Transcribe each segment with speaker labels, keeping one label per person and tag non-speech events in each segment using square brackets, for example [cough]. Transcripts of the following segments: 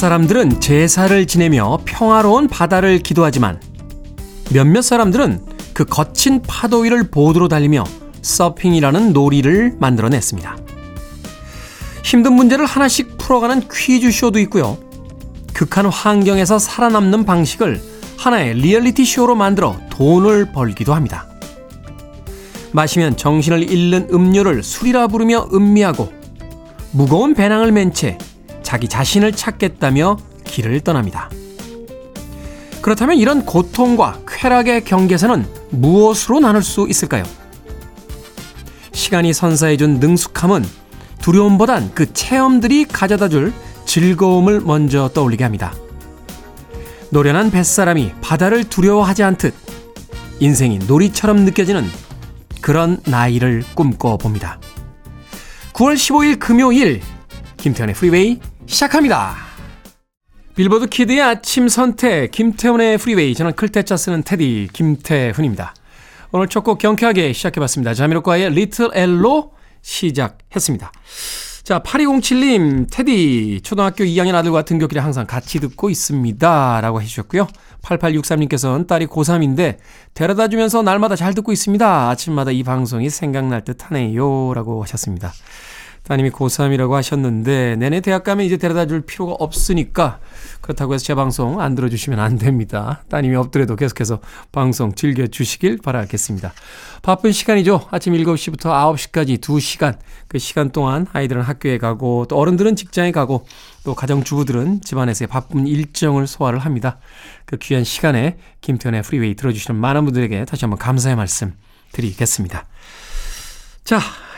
Speaker 1: 뱃사람들은 제사를 지내며 평화로운 바다를 기도하지만 몇몇 사람들은 그 거친 파도 위를 보드로 달리며 서핑이라는 놀이를 만들어냈습니다. 힘든 문제를 하나씩 풀어가는 퀴즈쇼도 있고요. 극한 환경에서 살아남는 방식을 하나의 리얼리티 쇼로 만들어 돈을 벌기도 합니다. 마시면 정신을 잃는 음료를 술이라 부르며 음미하고 무거운 배낭을 맨 채 자기 자신을 찾겠다며 길을 떠납니다. 그렇다면 이런 고통과 쾌락의 경계선은 무엇으로 나눌 수 있을까요? 시간이 선사해준 능숙함은 두려움보단 그 체험들이 가져다 줄 즐거움을 먼저 떠올리게 합니다. 노련한 뱃사람이 바다를 두려워하지 않듯 인생이 놀이처럼 느껴지는 그런 나이를 꿈꿔봅니다. 9월 15일 금요일 김태훈의 프리웨이 시작합니다. 빌보드 키드의 아침 선택 김태훈의 프리웨이 저는 클 태 자 쓰는 테디 김태훈입니다. 오늘 첫 곡 경쾌하게 시작해봤습니다. 자미로콰이의 Little L로 시작했습니다. 자, 8207님, 테디, 초등학교 2학년 아들과 등교길에 항상 같이 듣고 있습니다. 라고 해주셨고요. 8863님께서는 딸이 고3인데 데려다 주면서 날마다 잘 듣고 있습니다. 아침마다 이 방송이 생각날 듯 하네요. 라고 하셨습니다. 따님이 고3이라고 하셨는데 내내 대학 가면 이제 데려다 줄 필요가 없으니까 그렇다고 해서 제 방송 안 들어주시면 안 됩니다. 따님이 없더라도 계속해서 방송 즐겨주시길 바라겠습니다. 바쁜 시간이죠. 아침 7시부터 9시까지 2시간. 그 시간 동안 아이들은 학교에 가고 또 어른들은 직장에 가고 또 가정주부들은 집안에서의 바쁜 일정을 소화를 합니다. 그 귀한 시간에 김태훈의 프리웨이 들어주시는 많은 분들에게 다시 한번 감사의 말씀 드리겠습니다. 자,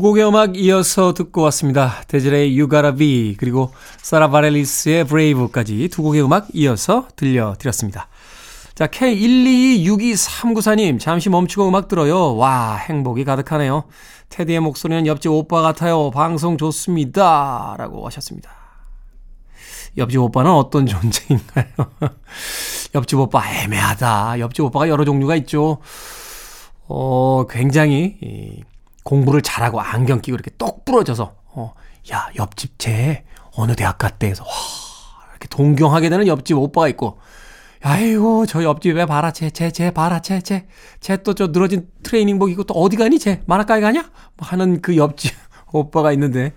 Speaker 1: 두 곡의 음악 이어서 듣고 왔습니다. 데즈레의 You Gotta Be 그리고 사라 바렐리스의 Brave까지 두 곡의 음악 이어서 들려드렸습니다. 자 K1226239님 잠시 멈추고 음악 들어요. 와 행복이 가득하네요. 테디의 목소리는 옆집 오빠 같아요. 방송 좋습니다. 라고 하셨습니다. 옆집 오빠는 어떤 존재인가요? [laughs] 옆집 오빠 애매하다. 옆집 오빠가 여러 종류가 있죠. 어, 굉장히 이, 공부를 잘하고 안경 끼고 이렇게 똑 부러져서 어, 야 옆집 쟤 어느 대학 갔대 해서 와 이렇게 동경하게 되는 옆집 오빠가 있고 아이고 저 옆집에 봐라 쟤쟤쟤 봐라 쟤쟤쟤 또 저 늘어진 트레이닝복 입고 또 어디 가니 쟤? 만화가에 가냐? 뭐 하는 그 옆집 [laughs] 오빠가 있는데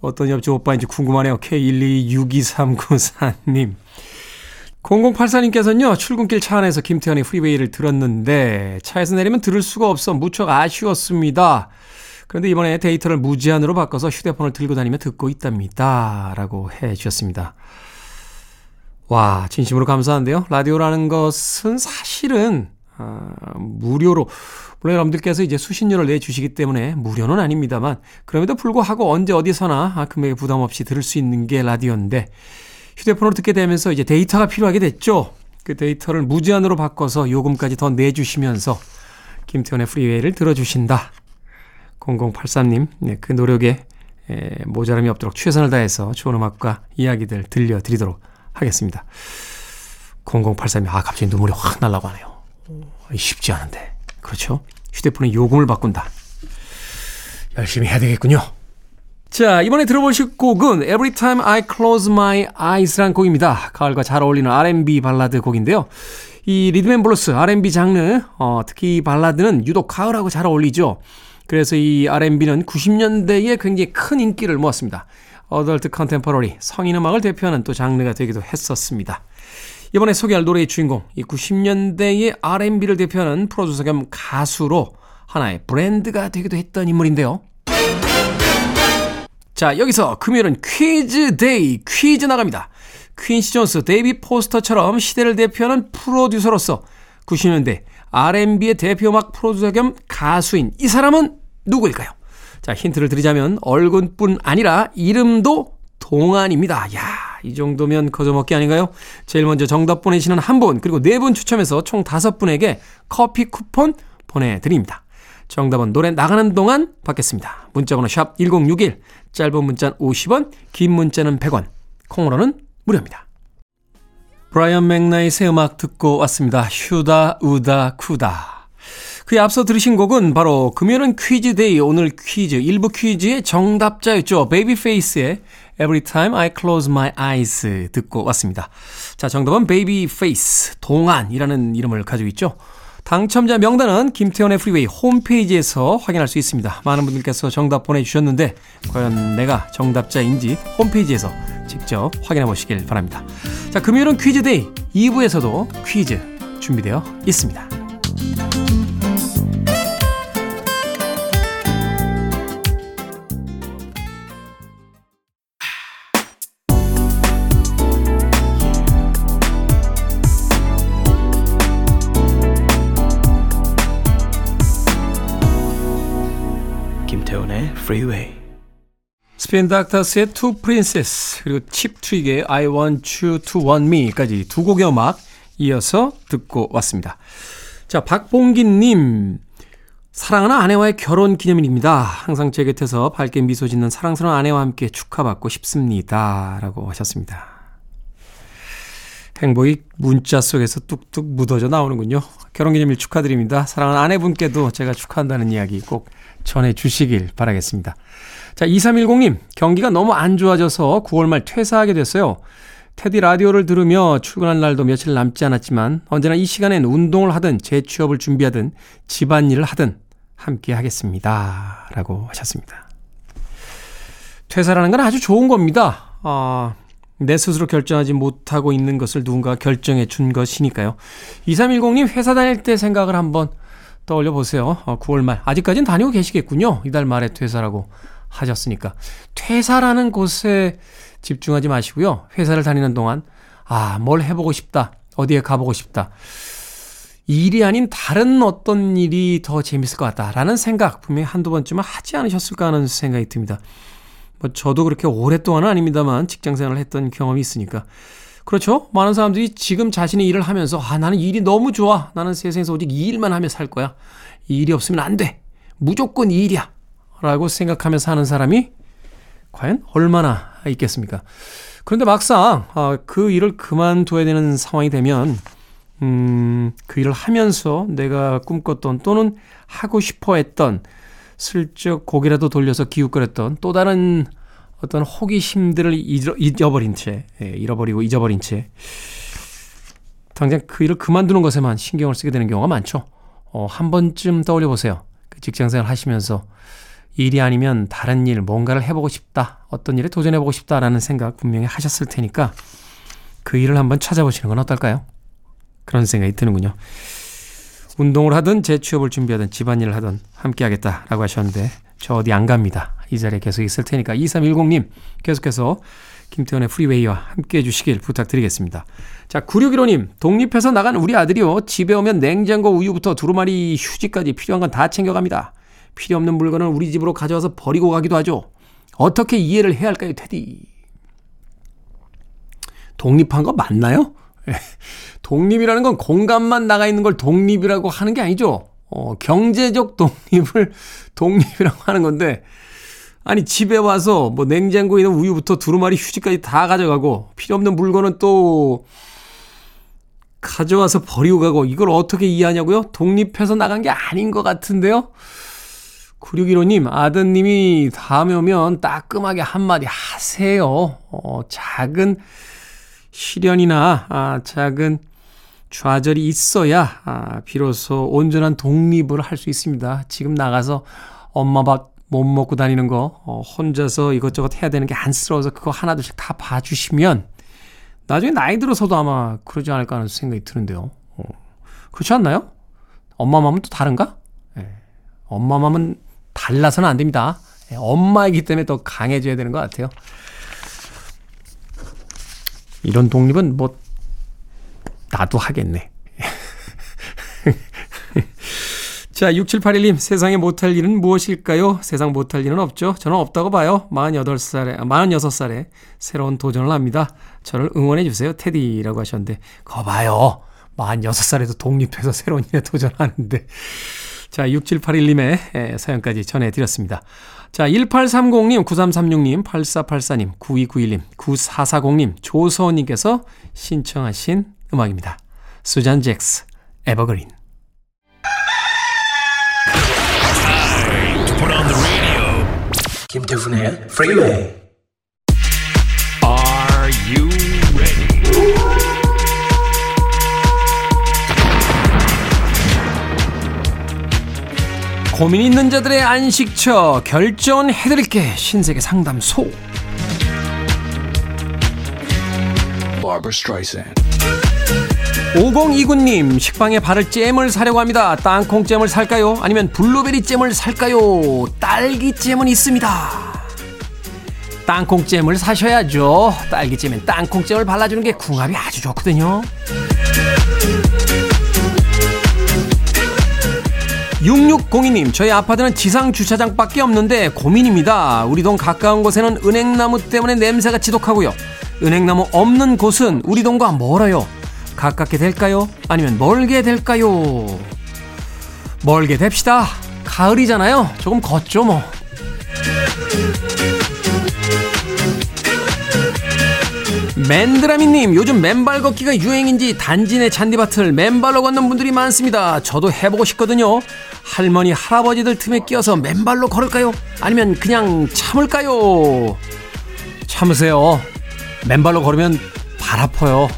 Speaker 1: 어떤 옆집 오빠인지 궁금하네요. K1262394님 0084님께서는요, 출근길 차 안에서 김태훈의 프리웨이를 들었는데, 차에서 내리면 들을 수가 없어 무척 아쉬웠습니다. 그런데 이번에 데이터를 무제한으로 바꿔서 휴대폰을 들고 다니며 듣고 있답니다. 라고 해 주셨습니다. 와, 진심으로 감사한데요. 라디오라는 것은 사실은, 아, 무료로, 물론 여러분들께서 이제 수신료를 내주시기 때문에 무료는 아닙니다만, 그럼에도 불구하고 언제 어디서나 아, 금액에 부담 없이 들을 수 있는 게 라디오인데, 휴대폰으로 듣게 되면서 이제 데이터가 필요하게 됐죠. 그 데이터를 무제한으로 바꿔서 요금까지 더 내주시면서 김태훈의 프리웨이를 들어주신다. 0083님, 네, 그 노력에 에, 모자람이 없도록 최선을 다해서 좋은 음악과 이야기들 들려드리도록 하겠습니다. 0083님, 아, 갑자기 눈물이 확 날라고 하네요. 쉽지 않은데. 그렇죠? 휴대폰에 요금을 바꾼다. 열심히 해야 되겠군요. 자, 이번에 들어보실 곡은 Every Time I Close My Eyes란 곡입니다. 가을과 잘 어울리는 R&B 발라드 곡인데요. 이 리듬 앤 블루스, R&B 장르, 어, 특히 발라드는 유독 가을하고 잘 어울리죠. 그래서 이 R&B는 90년대에 굉장히 큰 인기를 모았습니다. 어덜트 컨템퍼러리, 성인 음악을 대표하는 또 장르가 되기도 했었습니다. 이번에 소개할 노래의 주인공, 이 90년대의 R&B를 대표하는 프로듀서 겸 가수로 하나의 브랜드가 되기도 했던 인물인데요. 자, 여기서 금요일은 퀴즈 데이, 퀴즈 나갑니다. 퀸시 존스, 데이빗 포스터처럼 시대를 대표하는 프로듀서로서 90년대 R&B의 대표 음악 프로듀서 겸 가수인 이 사람은 누구일까요? 자, 힌트를 드리자면 얼굴뿐 아니라 이름도 동안입니다. 야, 이 정도면 거저먹기 아닌가요? 제일 먼저 정답 보내시는 한 분, 그리고 네 분 추첨해서 총 다섯 분에게 커피 쿠폰 보내드립니다. 정답은 노래 나가는 동안 받겠습니다. 문자번호 샵 1061, 짧은 문자는 50원, 긴 문자는 100원, 콩으로는 무료입니다. 브라이언 맥나이트의 음악 듣고 왔습니다. Shoulda, Woulda, Coulda. 그에 앞서 들으신 곡은 바로 금요일은 퀴즈 데이 오늘 퀴즈 일부 퀴즈의 정답자였죠. 베이비페이스의 Every Time I Close My Eyes 듣고 왔습니다. 자, 정답은 베이비페이스 동안이라는 이름을 가지고 있죠. 당첨자 명단은 김태훈의 프리웨이 홈페이지에서 확인할 수 있습니다. 많은 분들께서 정답 보내주셨는데 과연 내가 정답자인지 홈페이지에서 직접 확인해 보시길 바랍니다. 자, 금요일은 퀴즈 데이 2부에서도 퀴즈 준비되어 있습니다.
Speaker 2: Freeway.
Speaker 1: 스페인 닥터스의 Two Princess 그리고 칩 트릭의 I Want You to Want Me까지 두 곡의 음악 이어서 듣고 왔습니다. 자, 박봉기님. 사랑하는 아내와의 결혼 기념일입니다. 항상 제 곁에서 밝게 미소 짓는 사랑스러운 아내와 함께 축하받고 싶습니다. 라고 하셨습니다. 행복이 문자 속에서 뚝뚝 묻어져 나오는군요. 결혼기념일 축하드립니다. 사랑하는 아내분께도 제가 축하한다는 이야기 꼭 전해 주시길 바라겠습니다. 자, 2310님, 경기가 너무 안 좋아져서 9월 말 퇴사하게 됐어요. 테디 라디오를 들으며 출근한 날도 며칠 남지 않았지만 언제나 이 시간엔 운동을 하든 재취업을 준비하든 집안일을 하든 함께 하겠습니다. 라고 하셨습니다. 퇴사라는 건 아주 좋은 겁니다. 아, 내 스스로 결정하지 못하고 있는 것을 누군가 결정해 준 것이니까요. 2310님 회사 다닐 때 생각을 한번 떠올려 보세요. 어, 9월 말. 아직까지는 다니고 계시겠군요. 이달 말에 퇴사라고 하셨으니까. 퇴사라는 곳에 집중하지 마시고요. 회사를 다니는 동안, 아, 뭘 해보고 싶다. 어디에 가보고 싶다. 일이 아닌 다른 어떤 일이 더 재밌을 것 같다라는 생각 분명히 한두 번쯤은 하지 않으셨을까 하는 생각이 듭니다. 뭐 저도 그렇게 오랫동안은 아닙니다만 직장 생활을 했던 경험이 있으니까. 그렇죠? 많은 사람들이 지금 자신의 일을 하면서 아 나는 일이 너무 좋아. 나는 세상에서 오직 이 일만 하며 살 거야. 이 일이 없으면 안 돼. 무조건 이 일이야. 라고 생각하면서 하는 사람이 과연 얼마나 있겠습니까? 그런데 막상 아, 그 일을 그만둬야 되는 상황이 되면 음, 그 일을 하면서 내가 꿈꿨던 또는 하고 싶어 했던 슬쩍 고개라도 돌려서 기웃거렸던 또 다른 어떤 호기심들을 잊어, 잊어버린 채, 예, 잃어버리고 잊어버린 채, 당장 그 일을 그만두는 것에만 신경을 쓰게 되는 경우가 많죠. 어, 한 번쯤 떠올려 보세요. 그 직장 생활 하시면서 일이 아니면 다른 일, 뭔가를 해보고 싶다, 어떤 일에 도전해보고 싶다라는 생각 분명히 하셨을 테니까 그 일을 한번 찾아보시는 건 어떨까요? 그런 생각이 드는군요. 운동을 하든 재취업을 준비하든 집안일을 하든 함께 하겠다라고 하셨는데 저 어디 안 갑니다. 이 자리에 계속 있을 테니까 2310님 계속해서 김태현의 프리웨이와 함께 해 주시길 부탁드리겠습니다. 자 9615님 독립해서 나간 우리 아들이요 집에 오면 냉장고 우유부터 두루마리 휴지까지 필요한 건 다 챙겨갑니다. 필요 없는 물건을 우리 집으로 가져와서 버리고 가기도 하죠. 어떻게 이해를 해야 할까요 테디? 독립한 거 맞나요? [laughs] 독립이라는 건 공간만 나가 있는 걸 독립이라고 하는 게 아니죠. 어, 경제적 [laughs] 독립을 독립이라고 하는 건데, 아니, 집에 와서 뭐 냉장고에 있는 우유부터 두루마리 휴지까지 다 가져가고, 필요 없는 물건은 또 가져와서 버리고 가고, 이걸 어떻게 이해하냐고요? 독립해서 나간 게 아닌 것 같은데요? 9615님, 아드님이 다음에 오면 따끔하게 한마디 하세요. 어, 작은 시련이나, 아, 작은 좌절이 있어야 아, 비로소 온전한 독립을 할 수 있습니다. 지금 나가서 엄마 밥 못 먹고 다니는 거 어, 혼자서 이것저것 해야 되는 게 안쓰러워서 그거 하나둘씩 다 봐주시면 나중에 나이 들어서도 아마 그러지 않을까 하는 생각이 드는데요. 어, 그렇지 않나요? 엄마 마음은 또 다른가? 예. 엄마 마음은 달라서는 안 됩니다. 예, 엄마이기 때문에 더 강해져야 되는 것 같아요. 이런 독립은 뭐 나도 하겠네. [laughs] 자, 6781님, 세상에 못할 일은 무엇일까요? 세상 못할 일은 없죠. 저는 없다고 봐요. 48살에, 46살에 새로운 도전을 합니다. 저를 응원해주세요. 테디라고 하셨는데, 거 봐요. 46살에도 독립해서 새로운 일에 도전하는데. 자, 6781님의 사연까지 전해드렸습니다. 자, 1830님, 9336님, 8484님, 9291님, 9440님, 조서원님께서 신청하신 음악입니다. 수잔 잭스, 에버그린.
Speaker 3: 김태훈의.
Speaker 2: Are
Speaker 1: 고민 있는 자들의 안식처 결정해드릴게. 신세계 상담소. 5029님 식빵에 바를 잼을 사려고 합니다. 땅콩 잼을 살까요? 아니면 블루베리 잼을 살까요? 딸기 잼은 있습니다. 땅콩 잼을 사셔야죠. 딸기 잼엔 땅콩 잼을 발라주는 게 궁합이 아주 좋거든요 6602님, 저희 아파트는 지상 주차장밖에 없는데 고민입니다. 우리 동 가까운 곳에는 은행나무 때문에 냄새가 지독하고요. 은행나무 없는 곳은 우리 동과 멀어요. 가깝게 될까요? 아니면 멀게 될까요? 멀게 됩시다. 가을이잖아요. 조금 걷죠, 뭐. 맨드라미님 요즘 맨발 걷기가 유행인지 단지 내 잔디밭을 맨발로 걷는 분들이 많습니다. 저도 해보고 싶거든요. 할머니 할아버지들 틈에 끼어서 맨발로 걸을까요? 아니면 그냥 참을까요? 참으세요. 맨발로 걸으면 발 아파요.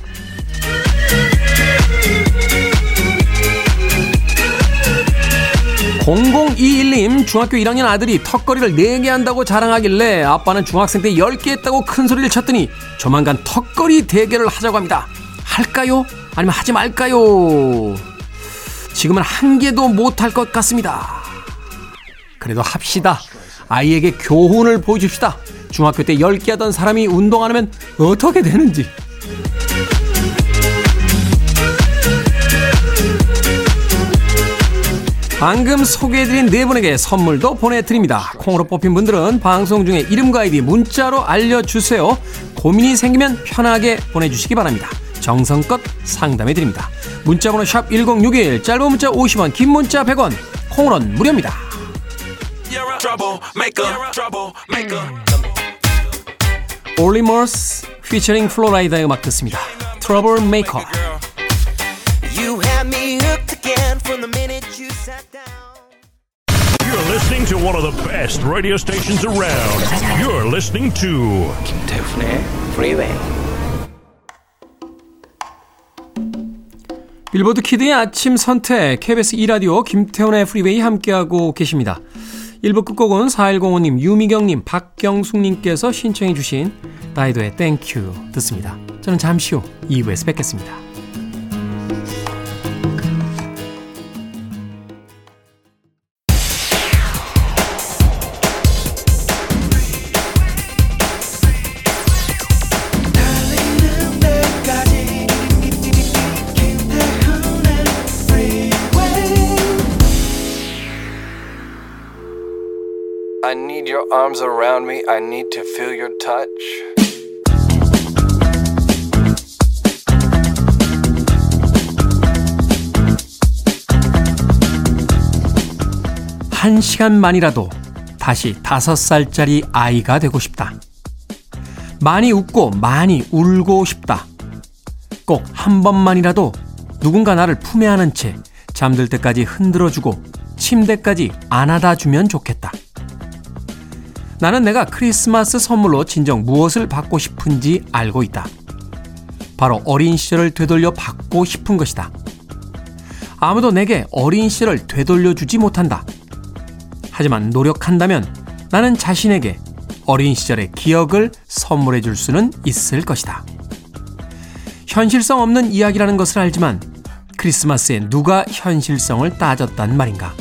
Speaker 1: 0021님 중학교 1학년 아들이 턱걸이를 4개 한다고 자랑하길래 아빠는 중학생 때 10개 했다고 큰 소리를 쳤더니 조만간 턱걸이 대결을 하자고 합니다. 할까요? 아니면 하지 말까요? 지금은 한 개도 못할 것 같습니다. 그래도 합시다. 아이에게 교훈을 보여줍시다. 중학교 때 10개 하던 사람이 운동 안 하면 어떻게 되는지. 방금 소개해드린 네 분에게 선물도 보내드립니다. 콩으로 뽑힌 분들은 방송 중에 이름과 아이디 문자로 알려주세요. 고민이 생기면 편하게 보내주시기 바랍니다. 정성껏 상담해 드립니다. 문자번호 샵 1061, 짧은 문자 50원, 긴 문자 100원, 콩으로는 무료입니다. 올리머스 피처링 플로라이다의 음악 듣습니다. 트러블 메이커.
Speaker 4: You had me hooked again from the minute you sat down.
Speaker 5: You're listening to one of the best radio stations around. You're listening to
Speaker 3: 김태훈의 Freeway.
Speaker 1: 빌보드 키드의 아침 선택 KBS 2라디오 김태훈의 프리웨이 함께하고 계십니다. 1부 끝곡은 4105님, 유미경님, 박경숙님께서 신청해 주신 다이도의 Thank You 듣습니다. 저는 잠시 후 2부에서 뵙겠습니다.
Speaker 6: Arms around me. I need to feel your touch.
Speaker 1: 한 시간만이라도 다시 다섯 살짜리 아이가 되고 싶다. 많이 웃고 많이 울고 싶다. 꼭 한 번만이라도 누군가 나를 품에 안은 채 잠들 때까지 흔들어주고 침대까지 안아다 주면 좋겠다. 나는 내가 크리스마스 선물로 진정 무엇을 받고 싶은지 알고 있다. 바로 어린 시절을 되돌려 받고 싶은 것이다. 아무도 내게 어린 시절을 되돌려 주지 못한다. 하지만 노력한다면 나는 자신에게 어린 시절의 기억을 선물해 줄 수는 있을 것이다. 현실성 없는 이야기라는 것을 알지만 크리스마스에 누가 현실성을 따졌단 말인가?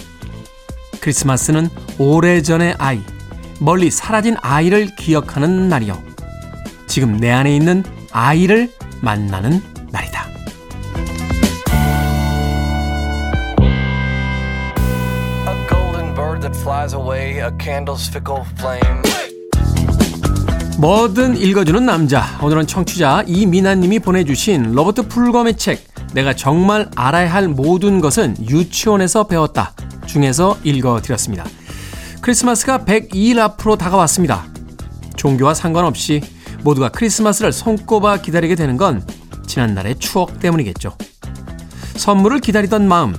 Speaker 1: 크리스마스는 오래전의 아이, 멀리 사라진 아이를 기억하는 날이요. 지금 내 안에 있는 아이를 만나는 날이다.
Speaker 6: A golden bird that flies away, a candle's fickle flame.
Speaker 1: 뭐든 읽어주는 남자. 오늘은 청취자 이미나님이 보내주신 로버트 풀검의 책 내가 정말 알아야 할 모든 것은 유치원에서 배웠다 중에서 읽어드렸습니다. 크리스마스가 102일 앞으로 다가왔습니다. 종교와 상관없이 모두가 크리스마스를 손꼽아 기다리게 되는 건 지난날의 추억 때문이겠죠. 선물을 기다리던 마음,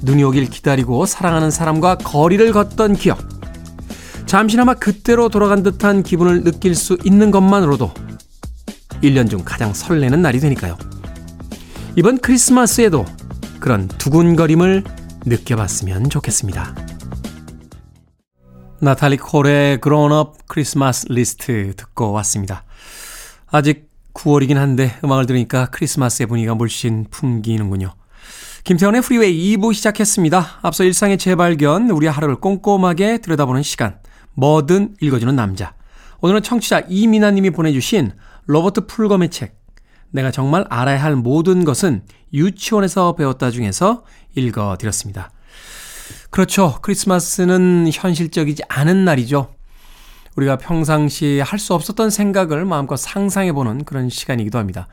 Speaker 1: 눈이 오길 기다리고 사랑하는 사람과 거리를 걷던 기억, 잠시나마 그때로 돌아간 듯한 기분을 느낄 수 있는 것만으로도 1년 중 가장 설레는 날이 되니까요. 이번 크리스마스에도 그런 두근거림을 느껴봤으면 좋겠습니다. 나탈리 콜의 Grown-Up Christmas List 듣고 왔습니다. 아직 9월이긴 한데 음악을 들으니까 크리스마스의 분위기가 물씬 풍기는군요. 김태훈의 프리웨이 2부 시작했습니다. 앞서 일상의 재발견, 우리 하루를 꼼꼼하게 들여다보는 시간, 뭐든 읽어주는 남자. 오늘은 청취자 이민아님이 보내주신 로버트 풀검의 책, 내가 정말 알아야 할 모든 것은 유치원에서 배웠다 중에서 읽어드렸습니다. 그렇죠. 크리스마스는 현실적이지 않은 날이죠. 우리가 평상시에 할수 없었던 생각을 마음껏 상상해보는 그런 시간이기도 합니다.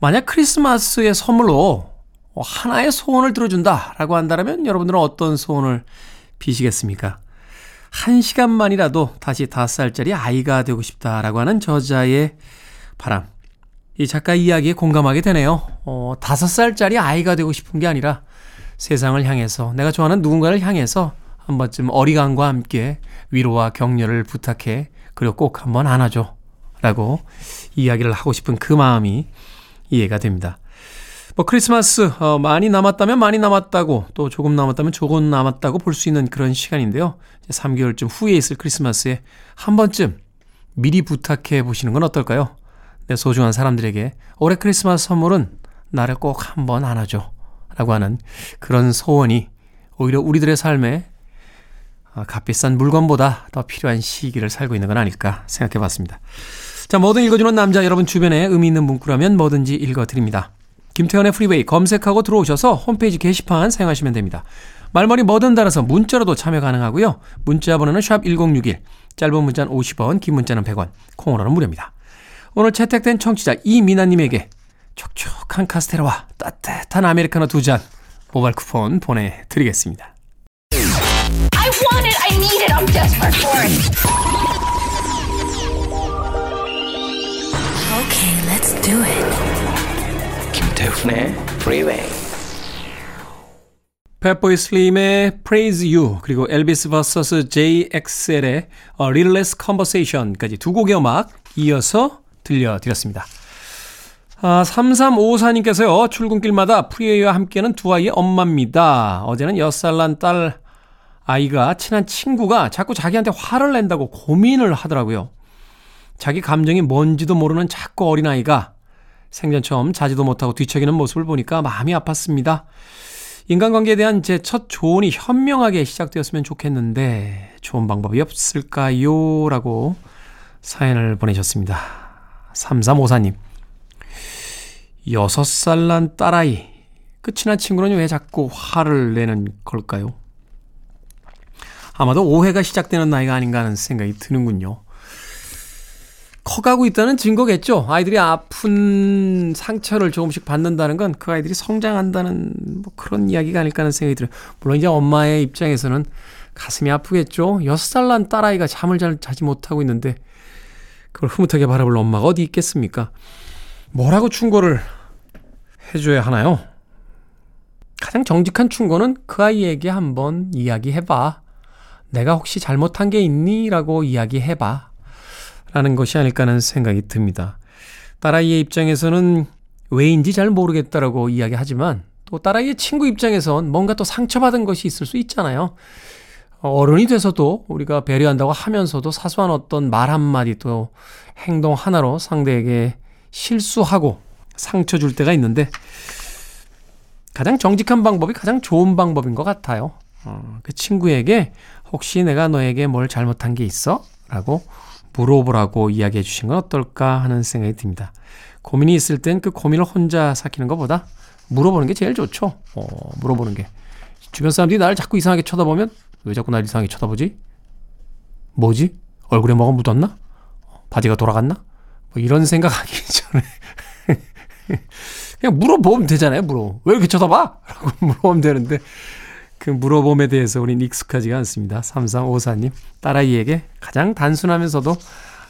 Speaker 1: 만약 크리스마스의 선물로 하나의 소원을 들어준다라고 한다면 여러분들은 어떤 소원을 비시겠습니까? 한 시간만이라도 다시 다섯 살짜리 아이가 되고 싶다라고 하는 저자의 바람. 이 작가 이야기에 공감하게 되네요. 어, 다섯 살짜리 아이가 되고 싶은 게 아니라 세상을 향해서 내가 좋아하는 누군가를 향해서 한 번쯤 어리광과 함께 위로와 격려를 부탁해 그리고 꼭 한번 안아줘 라고 이야기를 하고 싶은 그 마음이 이해가 됩니다. 뭐 크리스마스 어, 많이 남았다면 많이 남았다고 또 조금 남았다면 조금 남았다고 볼 수 있는 그런 시간인데요. 3개월쯤 후에 있을 크리스마스에 한 번쯤 미리 부탁해 보시는 건 어떨까요? 내 소중한 사람들에게 올해 크리스마스 선물은 나를 꼭 한번 안아줘 라고 하는 그런 소원이 오히려 우리들의 삶에 아, 값비싼 물건보다 더 필요한 시기를 살고 있는 건 아닐까 생각해 봤습니다. 자, 뭐든 읽어주는 남자 여러분 주변에 의미 있는 문구라면 뭐든지 읽어드립니다. 김태훈의 프리웨이 검색하고 들어오셔서 홈페이지 게시판 사용하시면 됩니다. 말머리 뭐든 달아서 문자로도 참여 가능하고요. 문자 번호는 샵 1061, 짧은 문자는 50원, 긴 문자는 100원, 콩으로는 무료입니다. 오늘 채택된 청취자 이미나님에게 촉촉한 카스테라와 따뜻한 아메리카노 두 잔 모바일 쿠폰 보내드리겠습니다.
Speaker 7: I want it. I need it. I'm desperate for it. Okay, let's do it.
Speaker 3: 김태훈의 Freeway.
Speaker 1: 펫보이 슬림의 Praise You 그리고 엘비스 vs JXL의 A Little Less Conversation까지 두 곡의 음악 이어서 들려드렸습니다. 아, 3354님께서요, 출근길마다 프리웨이와 함께하는 두 아이의 엄마입니다. 어제는 6살 난 딸 아이가 친한 친구가 자꾸 자기한테 화를 낸다고 고민을 하더라고요. 자기 감정이 뭔지도 모르는 자꾸 어린아이가 생전 처음 자지도 못하고 뒤척이는 모습을 보니까 마음이 아팠습니다. 인간관계에 대한 제 첫 조언이 현명하게 시작되었으면 좋겠는데 좋은 방법이 없을까요? 라고 사연을 보내셨습니다. 3354님. 6살 난 딸아이. 그 친한 친구는 왜 자꾸 화를 내는 걸까요? 아마도 오해가 시작되는 나이가 아닌가 하는 생각이 드는군요. 커가고 있다는 증거겠죠. 아이들이 아픈 상처를 조금씩 받는다는 건 그 아이들이 성장한다는 뭐 그런 이야기가 아닐까 하는 생각이 들어요. 물론 이제 엄마의 입장에서는 가슴이 아프겠죠. 6살 난 딸아이가 잠을 잘 자지 못하고 있는데 그걸 흐뭇하게 바라볼 엄마가 어디 있겠습니까? 뭐라고 충고를 해줘야 하나요? 가장 정직한 충고는 그 아이에게 한번 이야기해봐. 내가 혹시 잘못한 게 있니? 라고 이야기해봐. 라는 것이 아닐까 하는 생각이 듭니다. 딸아이의 입장에서는 왜인지 잘 모르겠다라고 이야기하지만 또 딸아이의 친구 입장에선 뭔가 또 상처받은 것이 있을 수 있잖아요. 어른이 돼서도 우리가 배려한다고 하면서도 사소한 어떤 말 한마디 또 행동 하나로 상대에게 실수하고 상처 줄 때가 있는데 가장 정직한 방법이 가장 좋은 방법인 것 같아요. 어, 그 친구에게 혹시 내가 너에게 뭘 잘못한 게 있어? 라고 물어보라고 이야기해 주신 건 어떨까 하는 생각이 듭니다. 고민이 있을 땐 그 고민을 혼자 삭히는 것보다 물어보는 게 제일 좋죠. 어, 물어보는 게. 주변 사람들이 나를 자꾸 이상하게 쳐다보면 왜 자꾸 나를 이상하게 쳐다보지? 뭐지? 얼굴에 뭐가 묻었나? 바지가 돌아갔나? 뭐 이런 생각하기 [laughs] 전에 [laughs] 그냥 물어보면 되잖아요. 물어. 왜 이렇게 쳐다봐? [laughs] 라고 물어보면 되는데 그 물어봄에 대해서 우린 익숙하지가 않습니다. 3354님 딸아이에게 가장 단순하면서도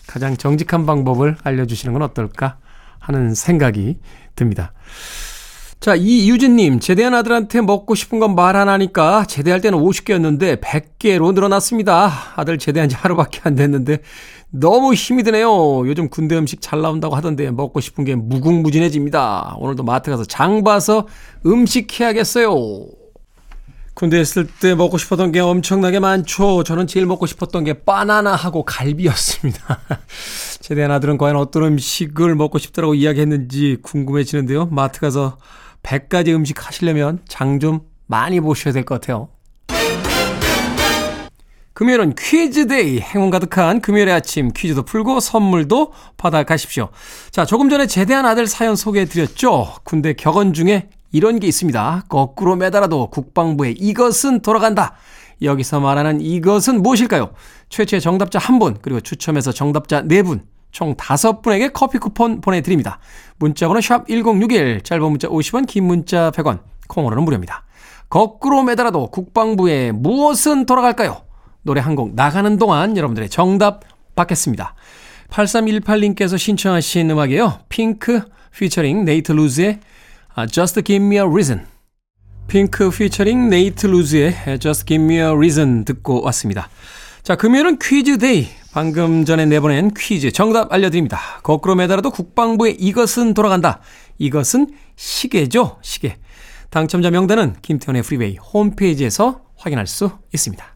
Speaker 1: 가장 정직한 방법을 알려주시는 건 어떨까 하는 생각이 듭니다. 자, 이유진님, 제대한 아들한테 먹고 싶은 건 말 안 하니까 제대할 때는 50개였는데 100개로 늘어났습니다. 아들 제대한 지 하루밖에 안 됐는데 너무 힘이 드네요. 요즘 군대 음식 잘 나온다고 하던데 먹고 싶은 게 무궁무진해집니다. 오늘도 마트 가서 장 봐서 음식 해야겠어요. 군대 있을 때 먹고 싶었던 게 엄청나게 많죠. 저는 제일 먹고 싶었던 게 바나나하고 갈비였습니다. [laughs] 제대한 아들은 과연 어떤 음식을 먹고 싶다고 이야기했는지 궁금해지는데요. 마트 가서 100가지 음식 하시려면 장 좀 많이 보셔야 될 것 같아요. 금요일은 퀴즈데이 행운 가득한 금요일의 아침 퀴즈도 풀고 선물도 받아가십시오. 자 조금 전에 제대한 아들 사연 소개해드렸죠. 군대 격언 중에 이런 게 있습니다. 거꾸로 매달아도 국방부에 이것은 돌아간다. 여기서 말하는 이것은 무엇일까요? 최초의 정답자 한 분, 그리고 추첨해서 정답자 네 분, 총 다섯 분에게 커피 쿠폰 보내드립니다. 문자번호 샵 1061, 짧은 문자 50원, 긴 문자 100원, 콩으로는 무료입니다. 거꾸로 매달아도 국방부에 무엇은 돌아갈까요? 노래 한 곡 나가는 동안 여러분들의 정답 받겠습니다. 8318님께서 신청하신 음악이에요. 핑크 피처링 네이트 루스의 Just Give Me a Reason. 핑크 피처링 네이트 루스의 Just Give Me a Reason 듣고 왔습니다. 자, 금요일은 퀴즈 데이. 방금 전에 내보낸 퀴즈 정답 알려드립니다. 거꾸로 매달아도 국방부에 이것은 돌아간다. 이것은 시계죠, 시계. 당첨자 명단은 김태현의 프리웨이 홈페이지에서 확인할 수 있습니다.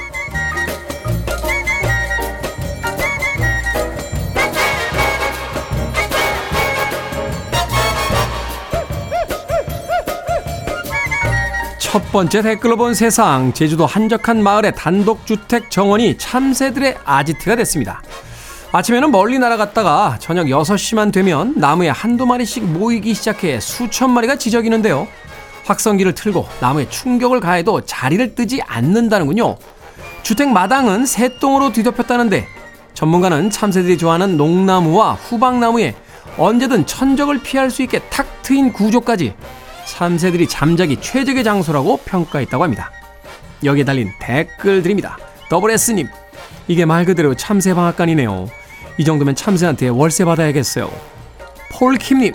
Speaker 1: 첫 번째 댓글로 본 세상. 제주도 한적한 마을의 단독주택 정원이 참새들의 아지트가 됐습니다. 아침에는 멀리 날아갔다가 저녁 6시만 되면 나무에 한두 마리씩 모이기 시작해 수천 마리가 지저귀는데요. 확성기를 틀고 나무에 충격을 가해도 자리를 뜨지 않는다는군요. 주택 마당은 새똥으로 뒤덮였다는데 전문가는 참새들이 좋아하는 농나무와 후방나무에 언제든 천적을 피할 수 있게 탁 트인 구조까지 참새들이 잠자기 최적의 장소라고 평가했다고 합니다. 여기에 달린 댓글들입니다. 더블 S님, 이게 말 그대로 참새 방앗간이네요. 이 정도면 참새한테 월세 받아야겠어요. 폴킴님,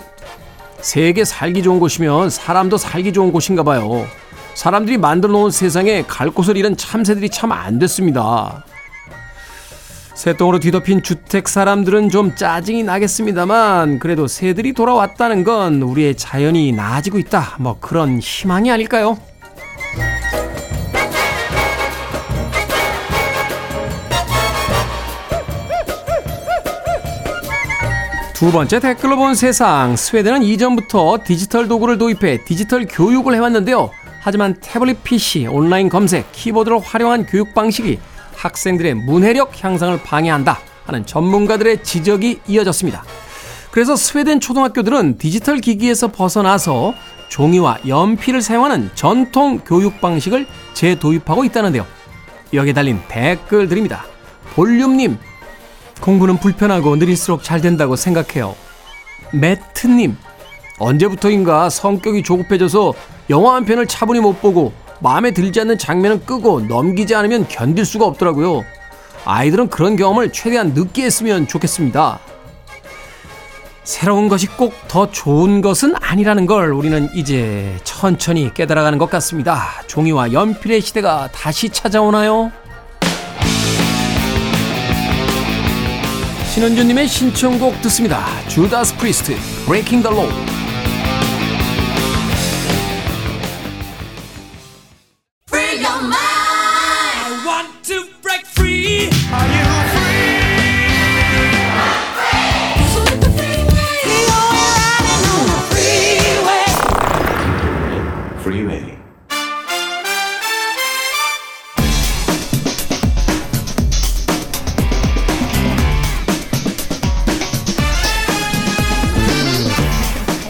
Speaker 1: 세계 살기 좋은 곳이면 사람도 살기 좋은 곳인가 봐요. 사람들이 만들어 놓은 세상에 갈 곳을 잃은 참새들이 참 안 됐습니다. 새똥으로 뒤덮인 주택 사람들은 좀 짜증이 나겠습니다만 그래도 새들이 돌아왔다는 건 우리의 자연이 나아지고 있다. 뭐 그런 희망이 아닐까요? 두 번째 댓글로 본 세상. 스웨덴은 이전부터 디지털 도구를 도입해 디지털 교육을 해왔는데요. 하지만 태블릿 PC, 온라인 검색, 키보드를 활용한 교육 방식이 학생들의 문해력 향상을 방해한다 하는 전문가들의 지적이 이어졌습니다. 그래서 스웨덴 초등학교들은 디지털 기기에서 벗어나서 종이와 연필을 사용하는 전통 교육 방식을 재도입하고 있다는데요. 여기에 달린 댓글들입니다. 볼륨님, 공부는 불편하고 느릴수록 잘 된다고 생각해요. 매트님, 언제부터인가 성격이 조급해져서 영화 한 편을 차분히 못 보고 마음에 들지 않는 장면은 끄고 넘기지 않으면 견딜 수가 없더라고요. 아이들은 그런 경험을 최대한 늦게 했으면 좋겠습니다. 새로운 것이 꼭 더 좋은 것은 아니라는 걸 우리는 이제 천천히 깨달아가는 것 같습니다. 종이와 연필의 시대가 다시 찾아오나요? 신은주님의 신청곡 듣습니다. 주다스 프리스트, Breaking the Law.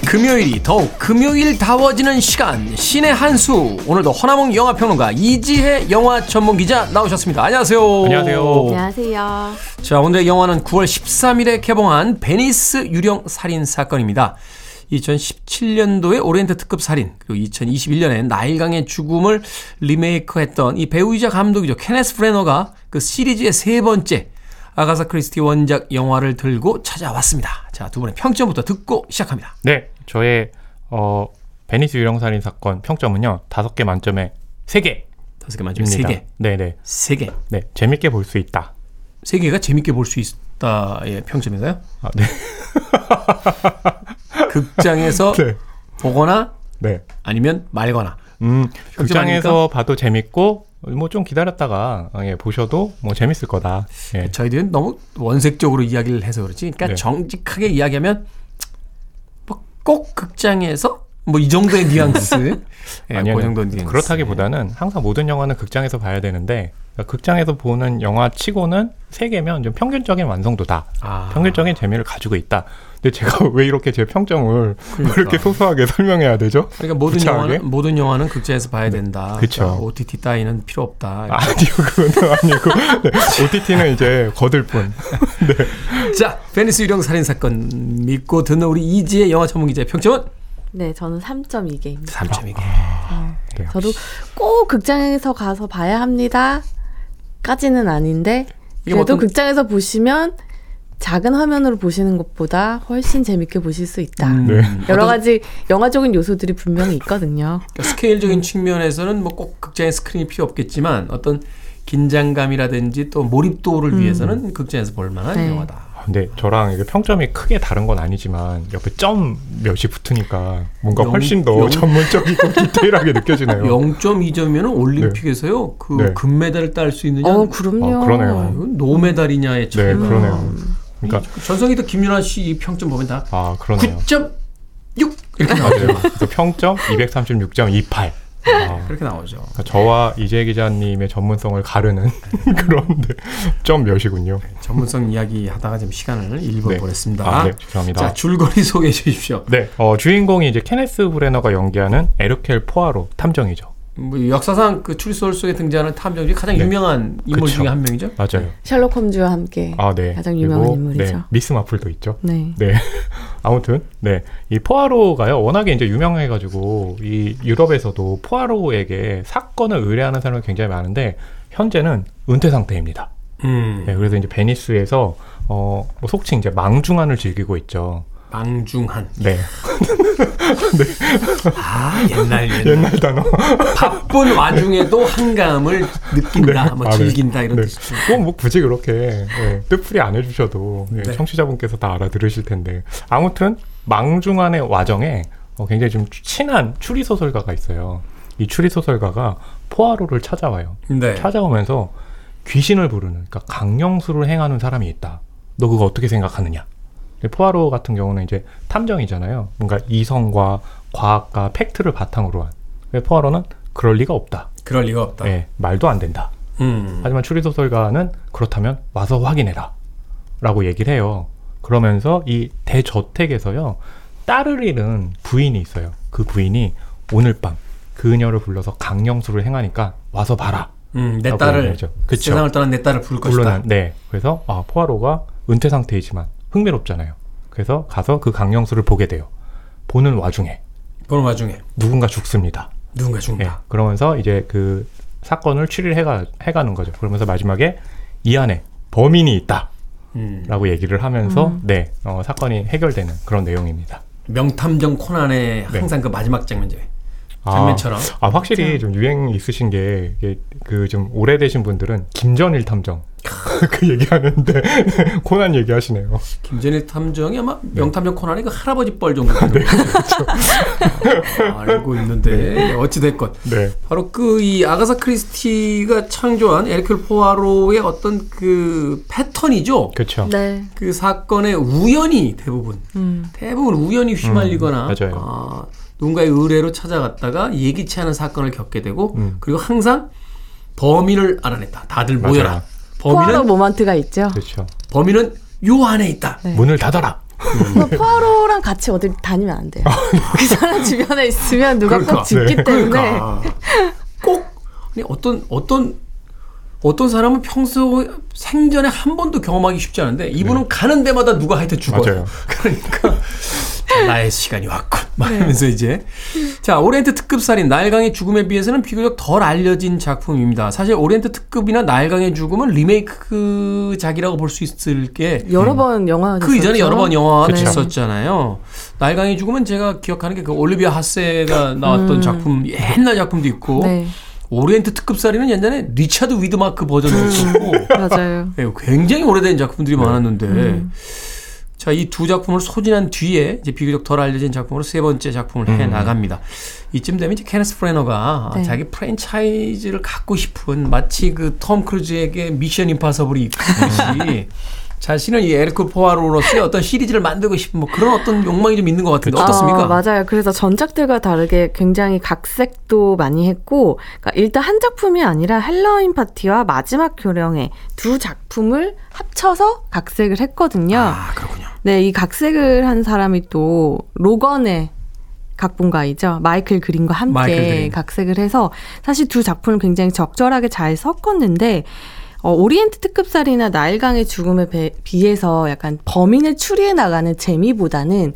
Speaker 1: 금요일이 더욱 금요일다워지는 시간. 씨네한수. 오늘도 허남웅 영화평론가 이지혜 영화 전문기자 나오셨습니다. 안녕하세요.
Speaker 8: 안녕하세요.
Speaker 9: 안녕하세요.
Speaker 1: 자 오늘의 영화는 9월 13일에 개봉한 베니스 유령 살인 사건입니다. 2017년도에 오리엔트 특급 살인 그리고 2021년에 나일강의 죽음을 리메이크했던 이 배우이자 감독이죠. 케네스 브래너가 그 시리즈의 세 번째 아가사 크리스티 원작 영화를 들고 찾아왔습니다. 자 두 분의 평점부터 듣고 시작합니다.
Speaker 8: 네, 저의 어 베니스 유령살인 사건 평점은요 다섯 개 만점에 세 개.
Speaker 1: 다섯 개 만점에 세 개.
Speaker 8: 네 네.
Speaker 1: 세 개.
Speaker 8: 네, 재밌게 볼 수 있다.
Speaker 1: 세 개가 재밌게 볼 수 있다의 평점인가요?
Speaker 8: 아, 네. [laughs]
Speaker 1: 극장에서 [laughs]
Speaker 8: 네.
Speaker 1: 보거나
Speaker 8: 네.
Speaker 1: 아니면 말거나.
Speaker 8: 음, 극장에서 봐도 재밌고 뭐 좀 기다렸다가 어, 예, 보셔도 뭐 재밌을 거다. 예.
Speaker 1: 저희들은 너무 원색적으로 이야기를 해서 그렇지. 그러니까
Speaker 8: 네.
Speaker 1: 정직하게 이야기하면 뭐 꼭 극장에서 뭐 이 정도의 뉘앙스. [laughs] 예,
Speaker 8: 아니요,
Speaker 1: 그 정도 뉘앙스.
Speaker 8: 그렇다기보다는 항상 모든 영화는 극장에서 봐야 되는데 그러니까 극장에서 보는 영화 치고는 세 개면 좀 평균적인 완성도다.
Speaker 1: 아.
Speaker 8: 평균적인 재미를 가지고 있다. 근데 제가 [laughs] 왜 이렇게 제 평점을
Speaker 1: 그러니까.
Speaker 8: 이렇게 소소하게 설명해야 되죠?
Speaker 1: 그러니까 모든
Speaker 8: 구차하게?
Speaker 1: 영화는 모든 영화는 극장에서 봐야 된다.
Speaker 8: 그쵸.
Speaker 1: 그러니까 OTT 따위는 필요 없다.
Speaker 8: 아니요, 그건 [laughs] 아니고 네, OTT는 이제 거들 뿐. [laughs]
Speaker 1: 자, 베니스 유령 살인 사건 믿고 듣는 우리 이지혜 영화 전문 기자의 평점은
Speaker 9: 네, 저는 3.2개입니다.
Speaker 1: 3.2개.
Speaker 8: 네,
Speaker 9: 저도 꼭 극장에서 가서 봐야 합니다. 까지는 아닌데 그래도
Speaker 1: 어떤-
Speaker 9: 극장에서 보시면 작은 화면으로 보시는 것보다 훨씬 재밌게 보실 수 있다.
Speaker 1: 음,
Speaker 8: 네.
Speaker 9: 여러 가지 영화적인 요소들이 분명히 있거든요.
Speaker 1: 그러니까 스케일적인 측면에서는 뭐 꼭 극장에 스크린이 필요 없겠지만 어떤 긴장감이라든지 또 몰입도를 위해서는 극장에서 볼 만한
Speaker 9: 네.
Speaker 1: 영화다.
Speaker 8: 근데 저랑 이게 평점이 크게 다른 건 아니지만 옆에 점 몇이 붙으니까 뭔가
Speaker 1: 영-
Speaker 8: 훨씬 더
Speaker 1: 영-
Speaker 8: 전문적이고 [laughs] 디테일하게 느껴지네요.
Speaker 1: 0.2점이면 올림픽에서요 그
Speaker 8: 네.
Speaker 1: 금메달을 딸 수 있느냐?
Speaker 9: 어, 그럼요.
Speaker 8: 아, 그러네요.
Speaker 1: 노메달이냐의
Speaker 8: 네,
Speaker 1: 차이.
Speaker 8: 그러네요. 그러니까
Speaker 1: 전성기도 김윤아 씨이 평점 보면 다
Speaker 8: 아 그러네요.
Speaker 1: 9.6 이렇게 나오죠.
Speaker 8: 맞아요. 그래서 평점 236.28. 아,
Speaker 1: 그렇게 나오죠.
Speaker 8: 그러니까 저와 이재 기자님의 전문성을 가르는 [laughs] 그런데 점 몇이군요.
Speaker 1: 전문성 이야기 하다가 좀 시간을 일부
Speaker 8: 네.
Speaker 1: 보냈습니다.
Speaker 8: 아, 네, 죄송합니다.
Speaker 1: 자, 줄거리 [laughs] 소개해 주십시오.
Speaker 8: 네, 어, 주인공이 이제 케네스 브레너가 연기하는 에르켈 포아로 탐정이죠.
Speaker 1: 뭐 역사상 그 추리소설 속에 등장하는 탐정 중에 가장
Speaker 8: 네.
Speaker 1: 유명한 인물
Speaker 8: 그쵸.
Speaker 1: 중에 한 명이죠.
Speaker 8: 맞아요.
Speaker 9: 셜록 홈즈와 함께
Speaker 8: 아, 네.
Speaker 9: 가장 유명한
Speaker 8: 그리고,
Speaker 9: 인물이죠.
Speaker 8: 네, 미스 마플도 있죠.
Speaker 9: 네.
Speaker 8: 네. [laughs] 아무튼, 네. 이 포아로가요, 워낙에 이제 유명해 가지고, 이 유럽에서도 포아로에게 사건을 의뢰하는 사람이 굉장히 많은데, 현재는 은퇴 상태입니다.
Speaker 1: 음.
Speaker 8: 네, 그래서 이제 베니스에서, 어, 뭐 속칭 이제 망중한을 즐기고 있죠.
Speaker 1: 망중한.
Speaker 8: 네. [laughs]
Speaker 1: 아, 옛날 옛날.
Speaker 8: 옛날 단어.
Speaker 1: 바쁜 와중에도 한감을 느낀다,
Speaker 8: 네.
Speaker 1: 뭐
Speaker 8: 아, 네.
Speaker 1: 즐긴다 이런
Speaker 8: 네.
Speaker 1: 뜻이죠.
Speaker 8: 꼭뭐 굳이 그렇게 네, 뜻풀이 안 해주셔도 네,
Speaker 1: 네.
Speaker 8: 청취자분께서 다 알아들으실 텐데 아무튼 망중한의 와정에 어, 굉장히 좀 친한 추리 소설가가 있어요. 이 추리 소설가가 포아로를 찾아와요.
Speaker 1: 네.
Speaker 8: 찾아오면서 귀신을 부르는 그러니까 강령수를 행하는 사람이 있다. 너 그거 어떻게 생각하느냐? 근데 포아로 같은 경우는 이제 탐정이잖아요. 뭔가 이성과 과학과 팩트를 바탕으로 한. 근데 포아로는 그럴 리가 없다.
Speaker 1: 그럴 리가 없다.
Speaker 8: 예, 말도 안 된다.
Speaker 1: 음.
Speaker 8: 하지만 추리소설가는 그렇다면 와서 확인해라. 라고 얘기를 해요. 그러면서 이 대저택에서요, 딸을 잃은 부인이 있어요. 그 부인이 오늘 밤 그녀를 불러서 강령수를 행하니까 와서 봐라.
Speaker 1: 음, 내 딸을.
Speaker 8: 그쵸.
Speaker 1: 세상을 떠난 내 딸을 부를 것이다.
Speaker 8: 물론, 네. 그래서, 아, 포아로가 은퇴 상태이지만 흥미롭잖아요. 그래서 가서 그 강령수를 보게 돼요. 보는 와중에
Speaker 1: 그런 와중에
Speaker 8: 누군가 죽습니다.
Speaker 1: 누군가
Speaker 8: 예.
Speaker 1: 죽는다.
Speaker 8: 그러면서 이제 그 사건을 추리를 해가, 해가는 거죠. 그러면서 마지막에 이 안에 범인이 있다.
Speaker 1: 음.
Speaker 8: 라고 얘기를 하면서 네 어, 사건이 해결되는 그런 내용입니다.
Speaker 1: 명탐정 코난의 항상 그 마지막 장면제 장면처럼.
Speaker 8: 아, 아, 확실히 좀 유행 있으신 게 그 좀 오래되신 분들은 김전일 탐정 [laughs] 그 얘기하는데 [laughs] 코난 얘기하시네요.
Speaker 1: 김전일 탐정이 아마
Speaker 8: 네.
Speaker 1: 명탐정 코난의 그 할아버지 뻘 정도 되는 [laughs] 알고 있는데 어찌 됐건
Speaker 8: 네.
Speaker 1: 바로 그 이 아가사 크리스티가 창조한 에르큘 포아로의 어떤 그 패턴이죠.
Speaker 8: 그렇죠.
Speaker 9: 네.
Speaker 1: 그 사건의 우연히 대부분
Speaker 9: 음.
Speaker 1: 대부분 우연히 휘말리거나
Speaker 8: 음, 맞아요.
Speaker 1: 아, 누군가의 의뢰로 찾아갔다가 예기치 않은 사건을 겪게 되고
Speaker 8: 음.
Speaker 1: 그리고 항상 범인을 알아냈다. 다들
Speaker 8: 맞아요.
Speaker 1: 모여라.
Speaker 9: 포아로
Speaker 1: 범인은
Speaker 9: 모먼트가 있죠.
Speaker 8: 그렇죠.
Speaker 1: 범인은 요 안에 있다.
Speaker 9: 네.
Speaker 8: 문을 닫아라.
Speaker 9: 그래서 포아로랑 같이 어디 다니면 안 돼요. 그 사람 주변에 있으면 누가
Speaker 1: 그러니까.
Speaker 9: 꼭 죽기
Speaker 8: 네.
Speaker 9: 때문에
Speaker 1: 그러니까 [laughs] 꼭 아니 어떤 어떤 어떤 사람은 평소 생전에 한 번도 경험하기 쉽지 않은데 이분은 가는 데마다 누가 하여튼 죽어요.
Speaker 8: 네. 맞아요. [laughs]
Speaker 1: 그러니까 자, 나의 시간이 왔군.
Speaker 9: 네.
Speaker 1: 말하면서 이제 자 오리엔트 특급 살인 나일강의 죽음에 비해서는 비교적 덜 알려진 작품입니다. 사실 오리엔트 특급이나 나일강의 죽음은 리메이크작이라고 볼 수 있을 게
Speaker 9: 여러 번 영화
Speaker 1: 그 이전에 여러 번 영화가
Speaker 9: 네.
Speaker 1: 됐었잖아요. 나일강의 죽음은 제가 기억하는 게 그 올리비아 핫세가 나왔던 작품 옛날 작품도 있고
Speaker 9: 음. 네,
Speaker 1: 오리엔트 특급 살인은 옛날에 리차드 위드마크 버전도
Speaker 9: 음. [laughs] 맞아요.
Speaker 1: 네, 굉장히 오래된 작품들이 많았는데
Speaker 9: 음.
Speaker 1: 자 이 두 작품을 소진한 뒤에 이제 비교적 덜 알려진 작품으로 세 번째 작품을 해
Speaker 8: 음.
Speaker 1: 나갑니다. 이쯤 되면 이제 케네스 브래너가
Speaker 9: 네.
Speaker 1: 자기 프랜차이즈를 갖고 싶은 마치 그 톰 크루즈에게 미션 임파서블이 있듯이 [laughs] 자신은 이 에르큘 포아로로서의 어떤 시리즈를 만들고 싶은 뭐 그런 어떤 욕망이 좀 있는 것 같은데 어떻습니까?
Speaker 9: 어, 맞아요. 그래서 전작들과 다르게 굉장히 각색도 많이 했고, 그러니까 일단 한 작품이 아니라 헬로윈 파티와 마지막 교령의 두 작품을 합쳐서 각색을 했거든요.
Speaker 1: 아 그렇군요.
Speaker 9: 네, 이 각색을 한 사람이 또 로건의 각본가이죠. 마이클 그린과
Speaker 1: 마이클
Speaker 9: 함께
Speaker 1: 그린.
Speaker 9: 각색을 해서 사실 두 작품을 굉장히 적절하게 잘 섞었는데 어, 오리엔트 특급살이나 나일강의 죽음에 배- 비해서 약간 범인을 추리해 나가는 재미보다는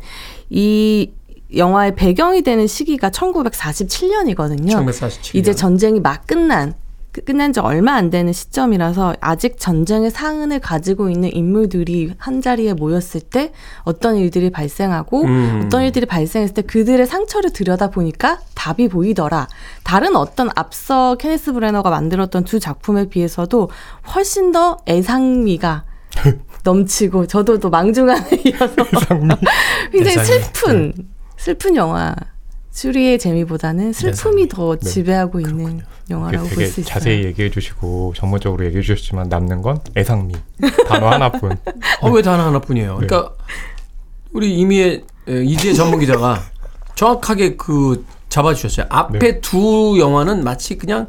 Speaker 9: 이 영화의 배경이 되는 시기가 1947년이거든요.
Speaker 1: 1947년.
Speaker 9: 이제 전쟁이 막 끝난 끝- 끝난 지 얼마 안 되는 시점이라서 아직 전쟁의 상흔을 가지고 있는 인물들이 한 자리에 모였을 때 어떤 일들이 발생하고
Speaker 1: 음.
Speaker 9: 어떤 일들이 발생했을 때 그들의 상처를 들여다 보니까 답이 보이더라. 다른 어떤 앞서 케네스 브레너가 만들었던 두 작품에 비해서도 훨씬 더 애상미가 [laughs] 넘치고 저도 또 망중한에 [laughs] 이어서 [laughs] 굉장히
Speaker 1: 애상미.
Speaker 9: 슬픈 슬픈 영화. 추리의 재미보다는 슬픔이 더
Speaker 8: 네.
Speaker 9: 지배하고 있는 영화라고 볼 수 있어요.
Speaker 8: 자세히 얘기해 주시고 전문적으로 얘기해 주셨지만 남는 건 애상미 단어 하나뿐.
Speaker 1: 어, 왜 단어 하나뿐이에요?
Speaker 8: 네.
Speaker 1: 그러니까 우리 이미의 에, 이지혜 전문 기자가 정확하게 그 잡아주셨어요. 앞에
Speaker 8: 네.
Speaker 1: 두 영화는 마치 그냥